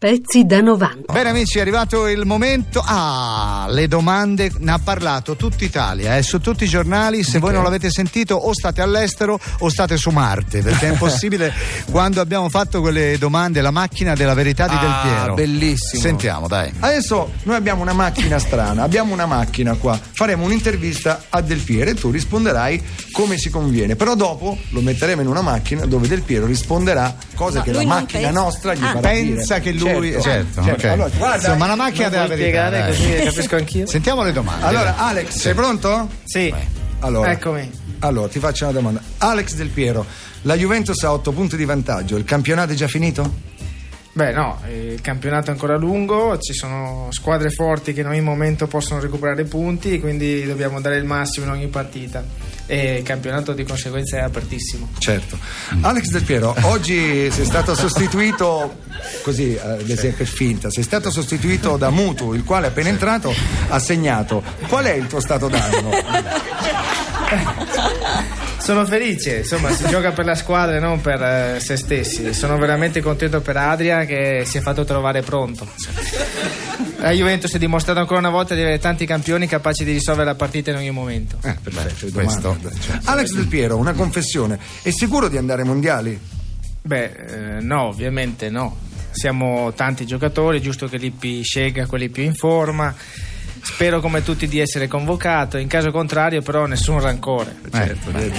Pezzi da 90. Bene amici, è arrivato il momento. Ah, le domande ne ha parlato tutta Italia, eh, su tutti i giornali. Se voi non l'avete sentito, o state all'estero o state su Marte, perché è impossibile. quando abbiamo fatto quelle domande, la macchina della verità di Del Piero. Ah, bellissimo. Sentiamo, dai. Adesso noi abbiamo una macchina strana, abbiamo una macchina qua. Faremo un'intervista a Del Piero e tu risponderai come si conviene. Però dopo lo metteremo in una macchina dove Del Piero risponderà cose No, che la macchina pensa. nostra gli Ah. farà dire. Pensa che lui. Certo, Certo, certo. ok. Allora, guarda, Insomma, la macchina della verità. spiegare così capisco anch'io? Sentiamo le domande. Allora, Alex, sei pronto? Sì, Allora, eccomi. allora, ti faccio una domanda. Alex Del Piero, la Juventus ha 8 punti di vantaggio, il campionato è già finito? Beh, no, il campionato è ancora lungo, ci sono squadre forti che in ogni momento possono recuperare punti, quindi dobbiamo dare il massimo in ogni partita. E il campionato di conseguenza è apertissimo. Certo. Alex Del Piero, oggi sei stato sostituito, così eh, ad esempio per finta, sei stato sostituito da Mutu, il quale appena entrato ha segnato. Qual è il tuo stato d'animo? Sono felice, insomma, si gioca per la squadra e non per eh, se stessi. Sono veramente contento per Adria che si è fatto trovare pronto. La Juventus ha dimostrato ancora una volta di avere tanti campioni capaci di risolvere la partita in ogni momento. Eh, perfetto, questo. domanda. Alex Del Piero, una confessione, è sicuro di andare ai mondiali? Beh, eh, no, ovviamente no. Siamo tanti giocatori, è giusto che Lippi scelga quelli più in forma. Spero come tutti di essere convocato, in caso contrario però nessun rancore. Certo, vedi.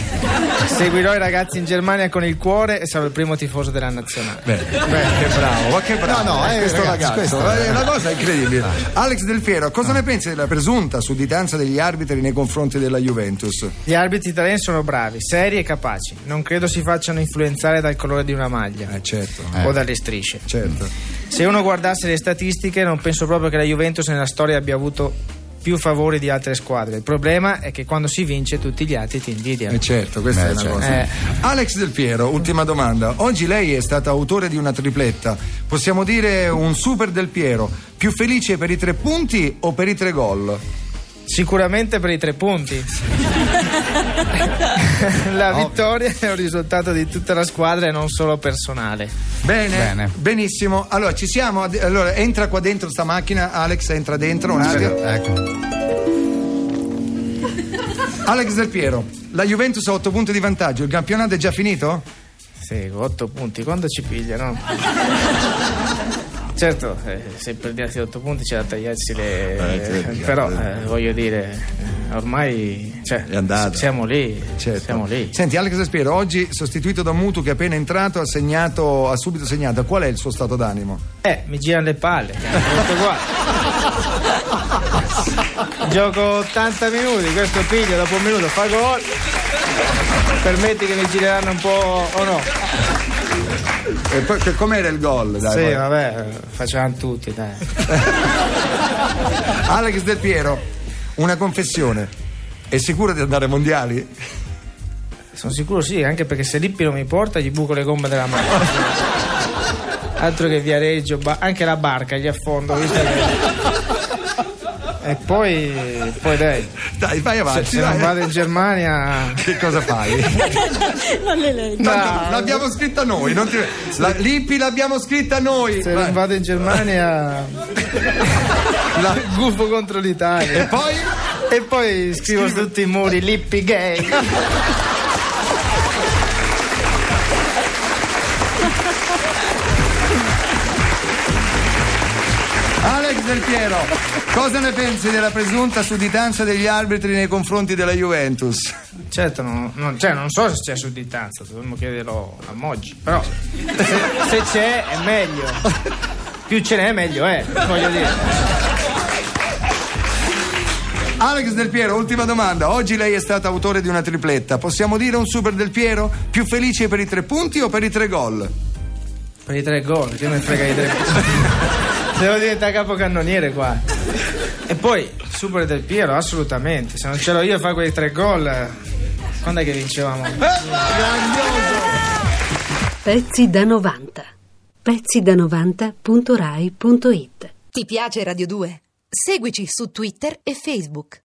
Seguirò i ragazzi in Germania con il cuore e sarò il primo tifoso della nazionale. Beh, che bravo, ma che bravo. No, no, eh, questo ragazzi, ragazzo, questo- è una cosa incredibile. Alex Del Piero, cosa ne pensi della presunta sudditanza degli arbitri nei confronti della Juventus? Gli arbitri italiani sono bravi, seri e capaci. Non credo si facciano influenzare dal colore di una maglia Eh, certo. o dalle strisce. Certo. Se uno guardasse le statistiche, non penso proprio che la Juventus nella storia abbia avuto più favori di altre squadre. Il problema è che quando si vince tutti gli altri ti invidiano. Eh certo, questa Beh, è una certo. cosa. Eh. Alex Del Piero, ultima domanda. Oggi lei è stata autore di una tripletta. Possiamo dire un super Del Piero. Più felice per i tre punti o per i tre gol? Sicuramente per i tre punti. la vittoria è un risultato di tutta la squadra e non solo personale. Bene, Bene. benissimo. Allora, ci siamo. Allora, entra qua dentro sta macchina. Alex, entra dentro un attimo. Ecco. Alex Del Piero, la Juventus ha 8 punti di vantaggio. Il campionato è già finito? Sì, otto punti, quando ci pigliano? Certo, eh, se perdiate 8 punti c'è da tagliarsi le... però eh, voglio dire, eh, ormai cioè, siamo lì, Certo. siamo lì. Senti, Alex Del Piero, oggi sostituito da Mutu che è appena entrato ha segnato, ha subito segnato. Qual è il suo stato d'animo? Eh, mi girano le palle. Gioco 80 minuti, questo piglia dopo un minuto, fa gol. Permetti che mi gireranno un po' o no? E poi, che- com'era il gol? Dai, sì, poi. vabbè, facciamo tutti, dai. Alex Del Piero, una confessione. È sicuro di andare ai mondiali? Sono sicuro sì, anche perché se Lippi non mi porta gli buco le gomme della macchina. Altro che Viareggio, ba- anche la barca gli affondo, visto che... E poi, poi dai, Dai, vai se, avanti. se dai. non vado in Germania... Che cosa fai? non le leggo. Tanto l'abbiamo scritta noi. Non ti... la, Lippi l'abbiamo scritta noi. Se Vai. non vado in Germania... La gufo contro l'Italia. E poi? E poi scrivo su tutti i muri Lippi gay. Alex Del Piero, cosa ne pensi della presunta sudditanza degli arbitri nei confronti della Juventus? Certo, non, non- cioè, non so se c'è sudditanza, dovremmo chiederlo a Moggi. Però se, se c'è è meglio. Più ce n'è meglio è, voglio dire. Alex Del Piero, ultima domanda. Oggi lei è stata autore di una tripletta. Possiamo dire un super Del Piero? Più felice per i tre punti o per i tre gol? Per i tre gol, che me ne frega i tre gol. Devo diventare capocannoniere qua. E poi super del Piero, assolutamente. Se non ce l'ho io a fare quei tre gol, eh, quando è che vincevamo? Pezzi da 90. Pezzi da 90.rai.it Ti piace Radio 2? Seguici su Twitter e Facebook.